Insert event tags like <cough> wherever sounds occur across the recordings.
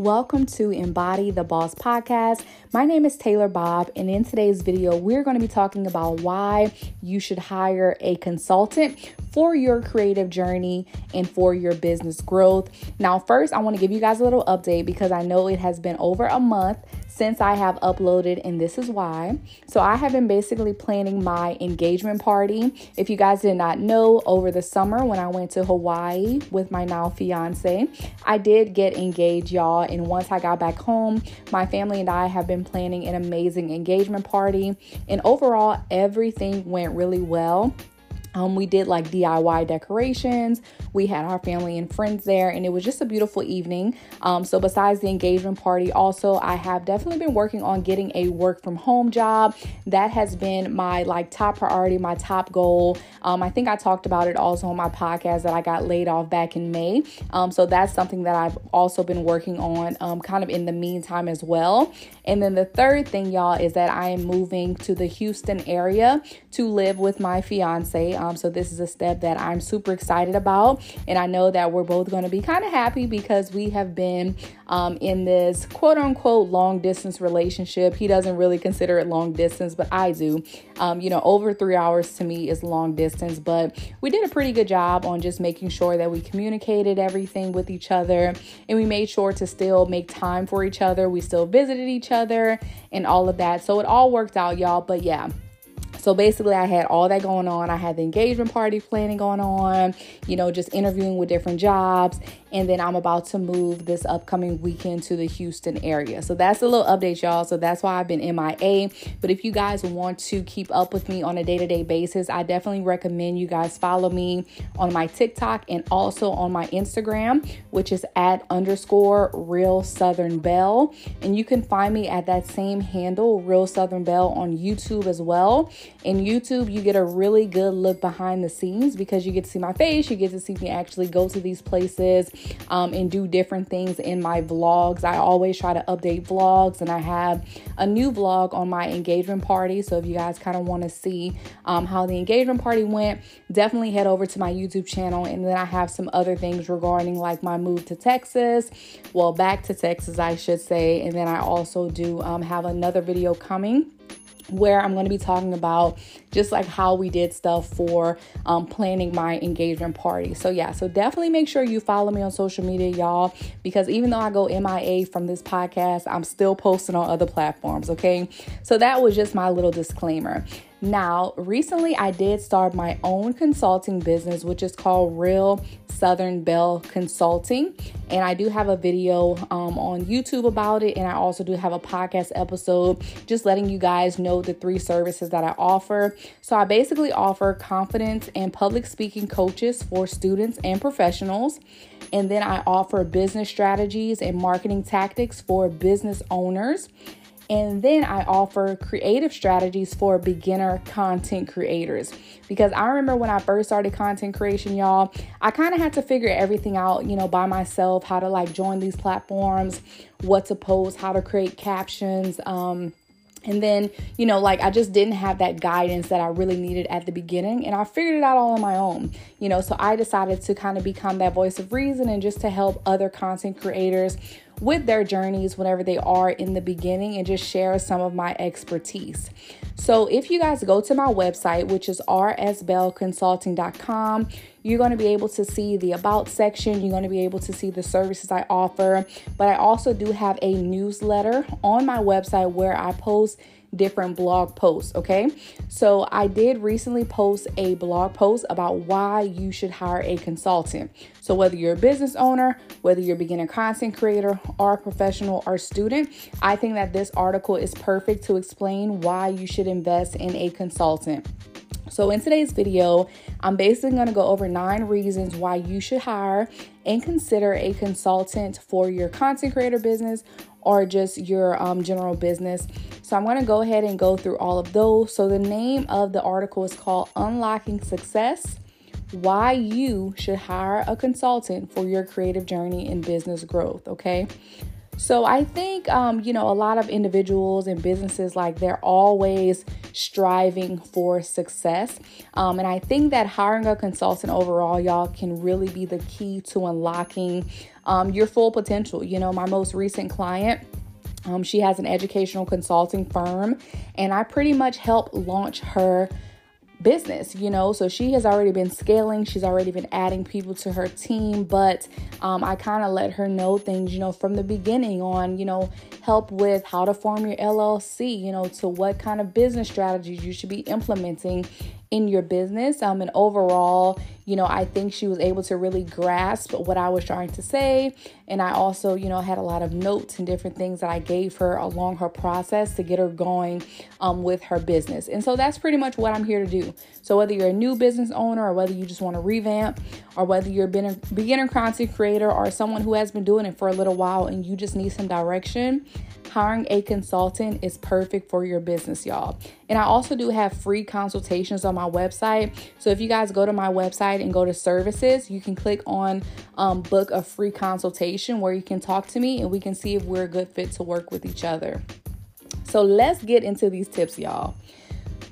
Welcome to Embody the Boss podcast. My name is Taylor Bob, and in today's video, we're going to be talking about why you should hire a consultant for your creative journey and for your business growth. Now, first, I want to give you guys a little update because I know it has been over a month since I have uploaded, and this is why. So, I have been basically planning my engagement party. If you guys did not know, over the summer when I went to Hawaii with my now fiance, I did get engaged, y'all. And once I got back home, my family and I have been planning an amazing engagement party. And overall, everything went really well. Um, we did like DIY decorations. We had our family and friends there, and it was just a beautiful evening. Um, so, besides the engagement party, also, I have definitely been working on getting a work from home job. That has been my like top priority, my top goal. Um, I think I talked about it also on my podcast that I got laid off back in May. Um, so, that's something that I've also been working on um, kind of in the meantime as well. And then the third thing, y'all, is that I am moving to the Houston area to live with my fiance. Um, so this is a step that I'm super excited about. And I know that we're both going to be kind of happy because we have been um, in this quote unquote long distance relationship. He doesn't really consider it long distance, but I do. Um, you know, over three hours to me is long distance, but we did a pretty good job on just making sure that we communicated everything with each other and we made sure to still make time for each other. We still visited each other and all of that. So it all worked out, y'all. But yeah. So basically, I had all that going on. I had the engagement party planning going on, you know, just interviewing with different jobs. And then I'm about to move this upcoming weekend to the Houston area. So that's a little update, y'all. So that's why I've been MIA. But if you guys want to keep up with me on a day to day basis, I definitely recommend you guys follow me on my TikTok and also on my Instagram, which is at underscore real Southern Belle. And you can find me at that same handle, Real Southern Belle, on YouTube as well. In YouTube, you get a really good look behind the scenes because you get to see my face, you get to see me actually go to these places um, and do different things in my vlogs. I always try to update vlogs, and I have a new vlog on my engagement party. So if you guys kind of want to see um, how the engagement party went, definitely head over to my YouTube channel. And then I have some other things regarding like my move to Texas, well, back to Texas, I should say. And then I also do um, have another video coming where I'm going to be talking about just like how we did stuff for um, planning my engagement party. So, yeah, so definitely make sure you follow me on social media, y'all, because even though I go MIA from this podcast, I'm still posting on other platforms, okay? So, that was just my little disclaimer. Now, recently I did start my own consulting business, which is called Real Southern Belle Consulting. And I do have a video um, on YouTube about it. And I also do have a podcast episode just letting you guys know the three services that I offer. So I basically offer confidence and public speaking coaches for students and professionals. And then I offer business strategies and marketing tactics for business owners. And then I offer creative strategies for beginner content creators. Because I remember when I first started content creation, y'all, I kind of had to figure everything out, you know, by myself, how to like join these platforms, what to post, how to create captions, um, and then, you know, like I just didn't have that guidance that I really needed at the beginning. And I figured it out all on my own, you know. So I decided to kind of become that voice of reason and just to help other content creators with their journeys whenever they are in the beginning and just share some of my expertise. So, if you guys go to my website, which is rsbelleconsulting.com, you're going to be able to see the about section. You're going to be able to see the services I offer. But I also do have a newsletter on my website where I post different blog posts, okay? So I did recently post a blog post about why you should hire a consultant. So whether you're a business owner, whether you're a beginner content creator or a professional or student, I think that this article is perfect to explain why you should invest in a consultant. So, in today's video, I'm basically going to go over nine reasons why you should hire and consider a consultant for your content creator business or just your um, general business. So I'm going to go ahead and go through all of those. So the name of the article is called Unlocking Success Why You Should Hire a Consultant for Your Creative Journey and Business Growth. Okay. So I think, um, you know, a lot of individuals and businesses, like they're always striving for success. Um, and I think that hiring a consultant overall, y'all, can really be the key to unlocking um, your full potential. You know, my most recent client. Um, she has an educational consulting firm, and I pretty much helped launch her business, you know. So she has already been scaling, she's already been adding people to her team, but um, I kind of let her know things, you know, from the beginning on, you know, help with how to form your LLC, you know, to what kind of business strategies you should be implementing in your business. Um, and overall, you know, I think she was able to really grasp what I was trying to say. And I also, you know, had a lot of notes and different things that I gave her along her process to get her going um, with her business. And so that's pretty much what I'm here to do. So whether you're a new business owner or whether you just want to revamp or whether you're a beginner content creator or someone who has been doing it for a little while and you just need some direction, hiring a consultant is perfect for your business, y'all. And I also do have free consultations on my website. So if you guys go to my website and go to services, you can click on um, book a free consultation where you can talk to me and we can see if we're a good fit to work with each other. So let's get into these tips, y'all.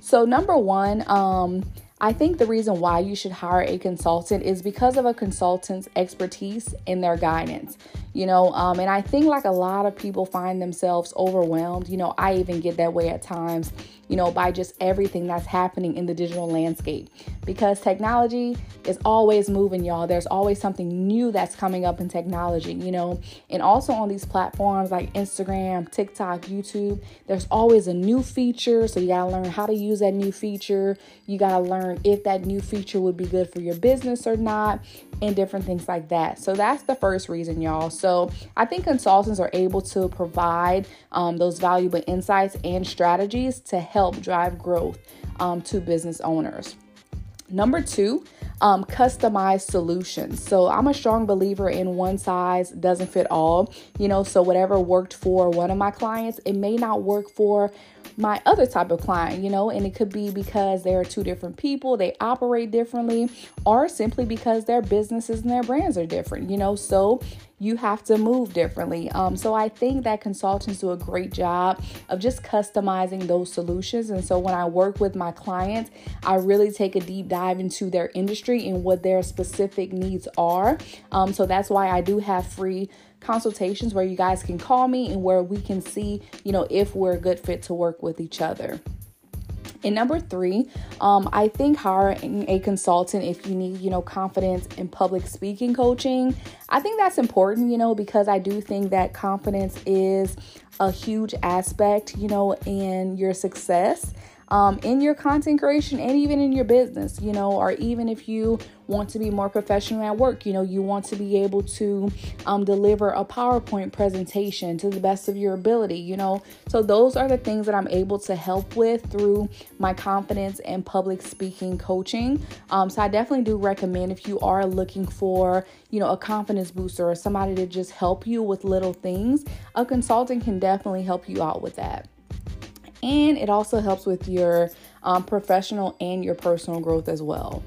So, number one, um, I think the reason why you should hire a consultant is because of a consultant's expertise and their guidance. You know, um, and I think like a lot of people find themselves overwhelmed. You know, I even get that way at times you know, by just everything that's happening in the digital landscape. Because technology is always moving, y'all. There's always something new that's coming up in technology, you know. And also on these platforms like Instagram, TikTok, YouTube, there's always a new feature. So you got to learn how to use that new feature. You got to learn if that new feature would be good for your business or not, and different things like that. So that's the first reason, y'all. So I think consultants are able to provide um, those valuable insights and strategies to help help drive growth um, to business owners. Number two, um, customized solutions. So I'm a strong believer in one size doesn't fit all. You know, so whatever worked for one of my clients, it may not work for my other type of client, you know, and it could be because they are two different people, they operate differently, or simply because their businesses and their brands are different, you know. So you have to move differently. Um, so I think that consultants do a great job of just customizing those solutions. And so when I work with my clients, I really take a deep dive into their industry and what their specific needs are. Um, so that's why I do have free consultations where you guys can call me and where we can see, you know, if we're a good fit to work with each other. And number three, um, I think hiring a consultant if you need, you know, confidence in public speaking coaching, I think that's important, you know, because I do think that confidence is a huge aspect, you know, in your success um, in your content creation and even in your business, you know, or even if you want to be more professional at work, you know, you want to be able to um, deliver a PowerPoint presentation to the best of your ability, you know. So, those are the things that I'm able to help with through my confidence and public speaking coaching. Um, so, I definitely do recommend if you are looking for, you know, a confidence booster or somebody to just help you with little things, a consultant can definitely help you out with that and it also helps with your um, professional and your personal growth as well.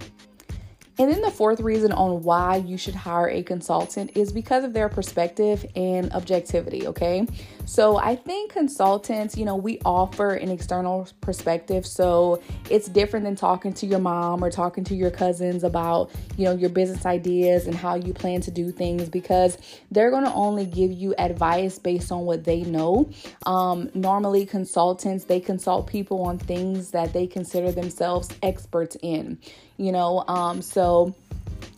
And then the fourth reason on why you should hire a consultant is because of their perspective and objectivity, okay? So I think consultants, you know, we offer an external perspective. So it's different than talking to your mom or talking to your cousins about, you know, your business ideas and how you plan to do things because they're going to only give you advice based on what they know. Um, normally, consultants, they consult people on things that they consider themselves experts in you know. Um, so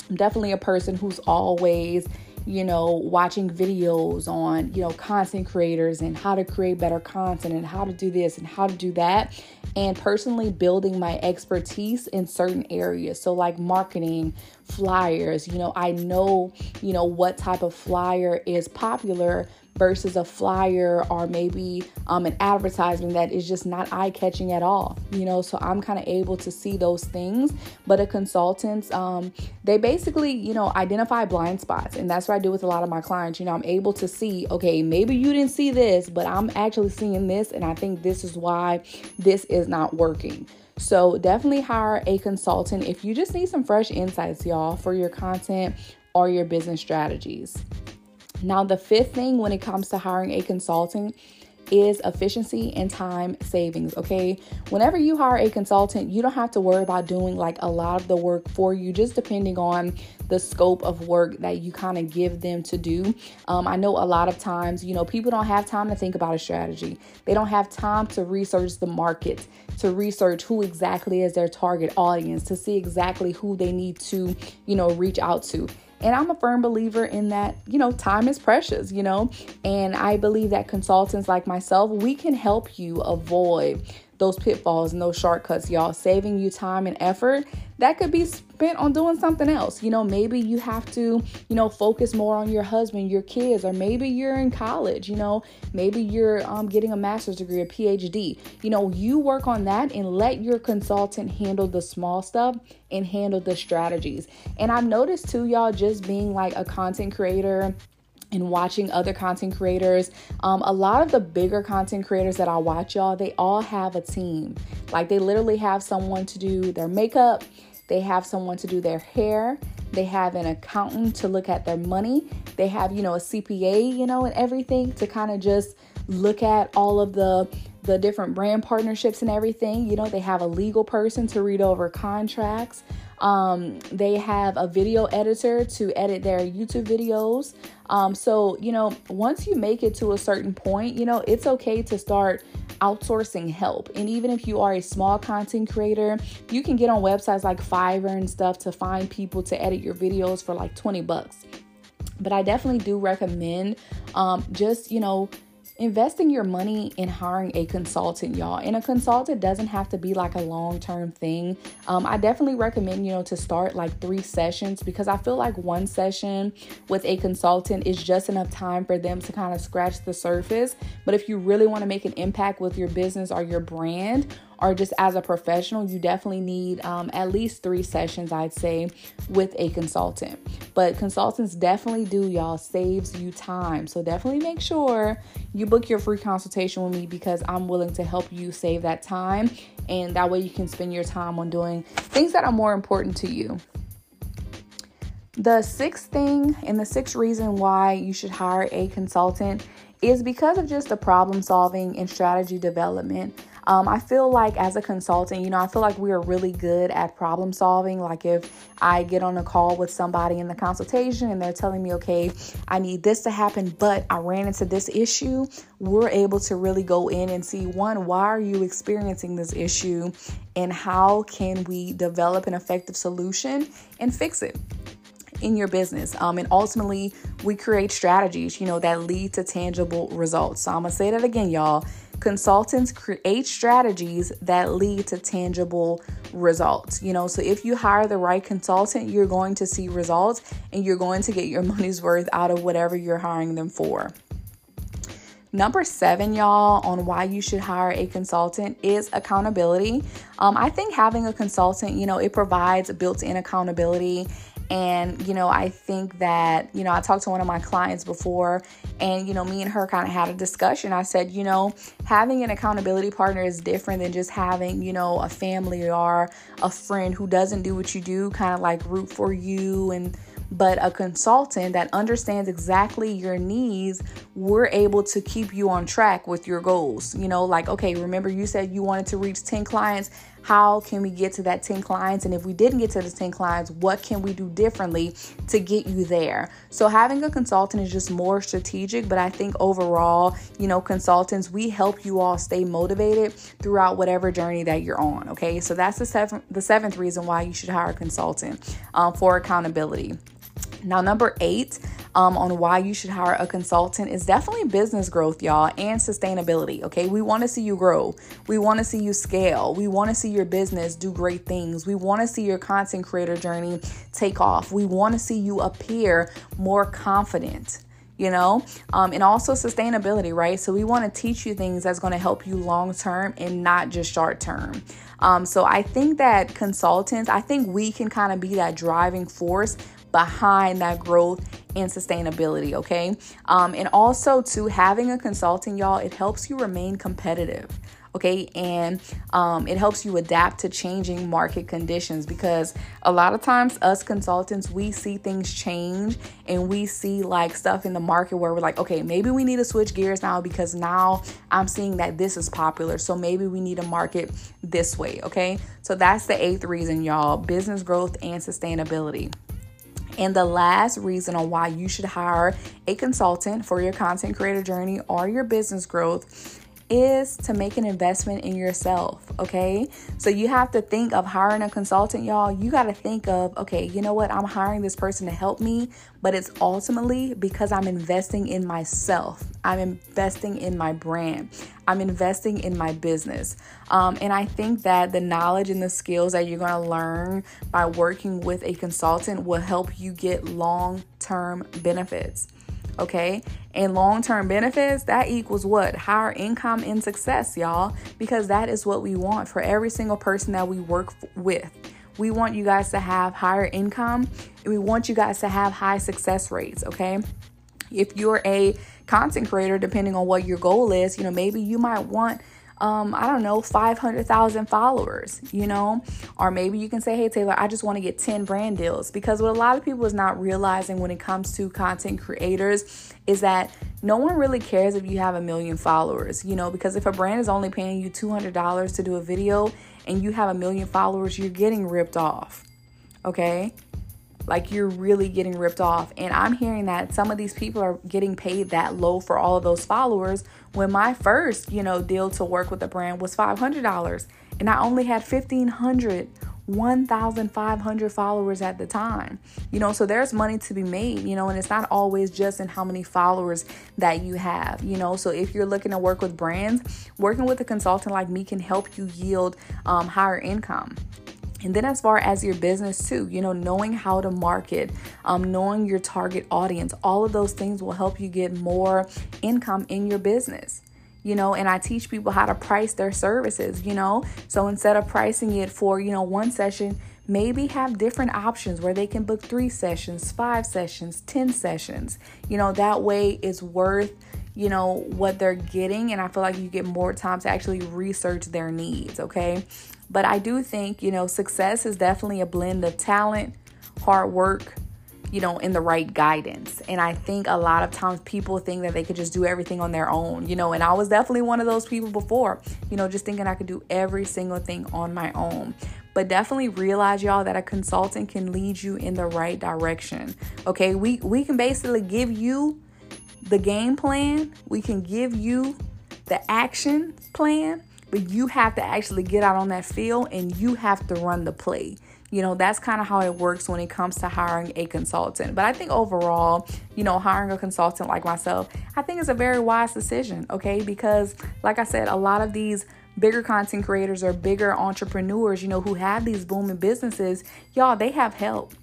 I'm definitely a person who's always, you know, watching videos on, you know, content creators and how to create better content and how to do this and how to do that. And personally building my expertise in certain areas. So, like marketing, flyers, you know, I know, you know, what type of flyer is popular versus a flyer or maybe um, an advertisement that is just not eye catching at all. You know, so I'm kind of able to see those things. But a consultant, um, they basically, you know, identify blind spots. And that's what I do with a lot of my clients. You know, I'm able to see, okay, maybe you didn't see this, but I'm actually seeing this. And I think this is why this is not working. So definitely hire a consultant if you just need some fresh insights, y'all, for your content or your business strategies. Now, the fifth thing when it comes to hiring a consultant is efficiency and time savings. Okay. Whenever you hire a consultant, you don't have to worry about doing like a lot of the work for you, just depending on the scope of work that you kind of give them to do. Um, I know a lot of times, you know, people don't have time to think about a strategy, they don't have time to research the market, to research who exactly is their target audience, to see exactly who they need to, you know, reach out to. And I'm a firm believer in that, you know, time is precious, you know, and I believe that consultants like myself, we can help you avoid those pitfalls and those shortcuts, y'all, saving you time and effort that could be spent on doing something else. You know, maybe you have to, you know, focus more on your husband, your kids, or maybe you're in college, you know, maybe you're um, getting a master's degree, a PhD. You know, you work on that and let your consultant handle the small stuff and handle the strategies. And I've noticed too, y'all, just being like a content creator and watching other content creators. Um, a lot of the bigger content creators that I watch, y'all, they all have a team. Like they literally have someone to do their makeup, they have someone to do their hair, they have an accountant to look at their money, they have, you know, a CPA, you know, and everything to kind of just look at all of the the different brand partnerships and everything. You know, they have a legal person to read over contracts. Um, they have a video editor to edit their YouTube videos. Um, so, you know, once you make it to a certain point, you know, it's okay to start outsourcing help. And even if you are a small content creator, you can get on websites like Fiverr and stuff to find people to edit your videos for like 20 bucks. But I definitely do recommend um, just, you know, investing your money in hiring a consultant y'all. And a consultant doesn't have to be like a long-term thing. Um, i definitely recommend you know to start like three sessions because i feel like one session with a consultant is just enough time for them to kind of scratch the surface. But if you really want to make an impact with your business or your brand or just as a professional, you definitely need um, at least three sessions, I'd say, with a consultant. But consultants definitely do, y'all, saves you time. So definitely make sure you book your free consultation with me because I'm willing to help you save that time. And that way you can spend your time on doing things that are more important to you. The sixth thing and the sixth reason why you should hire a consultant is because of just the problem solving and strategy development. Um, I feel like as a consultant, you know, I feel like we are really good at problem solving. Like if I get on a call with somebody in the consultation and they're telling me, okay, I need this to happen, but I ran into this issue, we're able to really go in and see one, why are you experiencing this issue? And how can we develop an effective solution and fix it? in your business. Um, and ultimately, we create strategies, you know, that lead to tangible results. So I'm gonna say that again, y'all. Consultants create strategies that lead to tangible results. You know, so if you hire the right consultant, you're going to see results and you're going to get your <laughs> money's worth out of whatever you're hiring them for. Number seven, y'all, on why you should hire a consultant is accountability. Um, I think having a consultant, you know, it provides built in accountability and, you know, I think that, you know, I talked to one of my clients before, and, you know, me and her kind of had a discussion. I said, you know, having an accountability partner is different than just having, you know, a family or a friend who doesn't do what you do, kind of like root for you and, but a consultant that understands exactly your needs, we're able to keep you on track with your goals. You know, like, okay, remember you said you wanted to reach 10 clients how can we get to that 10 clients? And if we didn't get to the 10 clients, what can we do differently to get you there? So having a consultant is just more strategic, but I think overall, you know, consultants, we help you all stay motivated throughout whatever journey that you're on. Okay. So that's the seventh the seventh reason why you should hire a consultant um, for accountability. Now, number eight, um, on why you should hire a consultant is definitely business growth, y'all, and sustainability. Okay, we want to see you grow, we want to see you scale, we want to see your business do great things, we want to see your content creator journey take off, we want to see you appear more confident you know? Um, and also sustainability right? So we want to teach you things that's going to help you long term and not just short term. Um, so i think that consultants i think we can kind of be that driving force behind that growth and sustainability, okay? Um, and also, to having a consultant, y'all, it helps you remain competitive. okay? And um, it helps you adapt to changing market conditions because a lot of times, us consultants, we see things change and we see like stuff in the market where we're like, okay, maybe we need to switch gears now because now I'm seeing that this is popular. So maybe we need to market this way, okay? So that's the eighth reason, y'all business growth and sustainability. And the last reason on why you should hire a consultant for your content creator journey or your business growth is to make an investment in yourself, okay? So you have to think of hiring a consultant, y'all. You got to think of, okay, you know what? I'm hiring this person to help me, but it's ultimately because I'm investing in myself. I'm investing in my brand. I'm investing in my business. Um, and I think that the knowledge and the skills that you're going to learn by working with a consultant will help you get long term benefits okay? And long term benefits, that equals what? Higher income and success, y'all, because that is what we want for every single person that we work with. We want you guys to have higher income we want you guys to have high success rates, okay? If you're a content creator, depending on what your goal is, you know, maybe you might want um, I don't know, 500,000 followers, you know? Or maybe you can say, hey, Taylor, I just want to get 10 brand deals. Because what a lot of people is not realizing when it comes to content creators is that no one really cares if you have a million followers, you know? Because if a brand is only paying you $200 to do a video and you have a million followers, you're getting ripped off, okay? Like you're really getting ripped off. And I'm hearing that some of these people are getting paid that low for all of those followers when my first, you know, deal to work with a brand was $500 and I only had 1500 1,500 followers at the time. You know, so there's money to be made, you know, and it's not always just in how many followers that you have, you know. So if you're looking to work with brands, working with a consultant like me can help you yield um, higher income. And then, as far as your business, too, you know, knowing how to market, um, knowing your target audience, all of those things will help you get more income in your business. You know, and I teach people how to price their services, you know. So instead of pricing it for, you know, one session, maybe have different options where they can book three sessions, five sessions, 10 sessions. You know, that way it's worth you know what they're getting and i feel like you get more time to actually research their needs okay but I do think, you know, success is definitely a blend of talent, hard work, you know, in the right guidance. And I think a lot of times people think that they could just do everything on their own, you know, and I was definitely one of those people before, you know, just thinking I could do every single thing on my own. But definitely realize y'all that a consultant can lead you in the right direction. Okay? We we can basically give you the game plan. We can give you the action plan but you have to actually get out on that field and you have to run the play. You know, that's kind of how it works when it comes to hiring a consultant. But I think overall, you know, hiring a consultant like myself, I think it's a very wise decision, okay? Because, like I said, a lot of these bigger content creators or bigger entrepreneurs, you know, who have these booming businesses, y'all, they have help.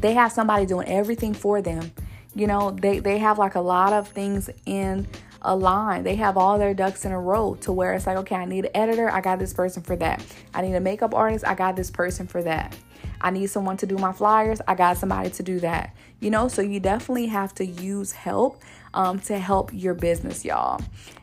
They have somebody doing everything for them. You know, they, they have like a lot of things in align. They have all their ducks in a row to where it's like, okay, I need an editor, I got this person for that. I need a makeup artist, I got this person for that. I need someone to do my flyers, I got somebody to do that. You know, so you definitely have to use help um, to help your business, y'all.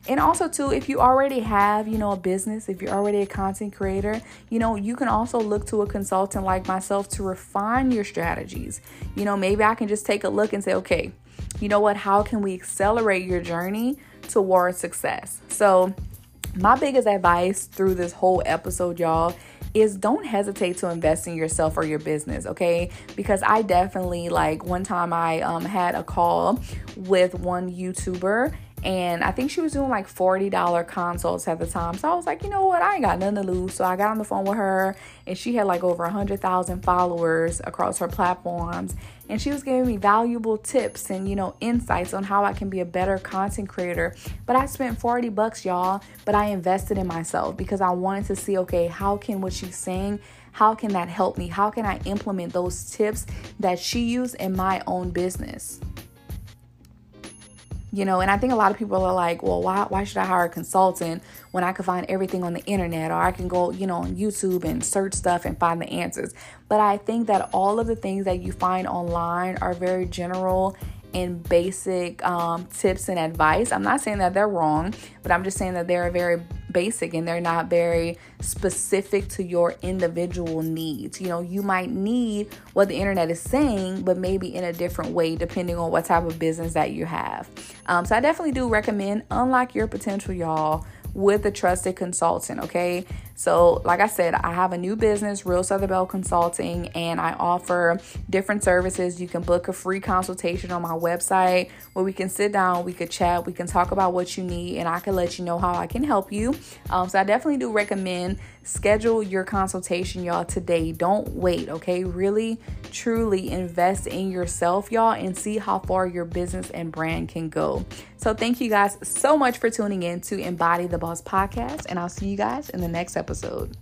And also, too, if you already have, you know, a business, if you're already a content creator, you know, you can also look to a consultant like myself to refine your strategies. You know, maybe I can just take a look and say, okay, you know what? How can we accelerate your journey towards success? So, my biggest advice through this whole episode, y'all, is don't hesitate to invest in yourself or your business, okay? Because I definitely like one time I um, had a call with one YouTuber and I think she was doing like $40 consults at the time. So I was like, you know what? I ain't got nothing to lose. So I got on the phone with her and she had like over 100,000 followers across her platforms. And she was giving me valuable tips and, you know, insights on how I can be a better content creator. But I spent 40 bucks, y'all, but I invested in myself because I wanted to see, okay, how can what she's saying how can that help me? How can I implement those tips that she used in my own business? You know and i think a lot of people are like well why, why should i hire a consultant when i can find everything on the internet or i can go you know on youtube and search stuff and find the answers? But i think that all of the things that you find online are very general and basic um, tips and advice i'm not saying that they're wrong but i'm just saying that they're very basic and they're not very specific to your individual needs. You know, you might need what the internet is saying, but maybe in a different way depending on what type of business that you have. Um, so I definitely do recommend unlock your potential, y'all with a trusted consultant, okay? So, like I said, I have a new business, Real Southern Belle Consulting, and I offer different services. You can book a free consultation on my website where we can sit down, we could chat, we can talk about what you need, and I can let you know how I can help you. Um, so, I definitely do recommend schedule your consultation, y'all, today. Don't wait, okay? Really, truly invest in yourself, y'all, and see how far your business and brand can go. So, thank you guys so much for tuning in to Embody the Boss podcast, and I'll see you guys in the next episode.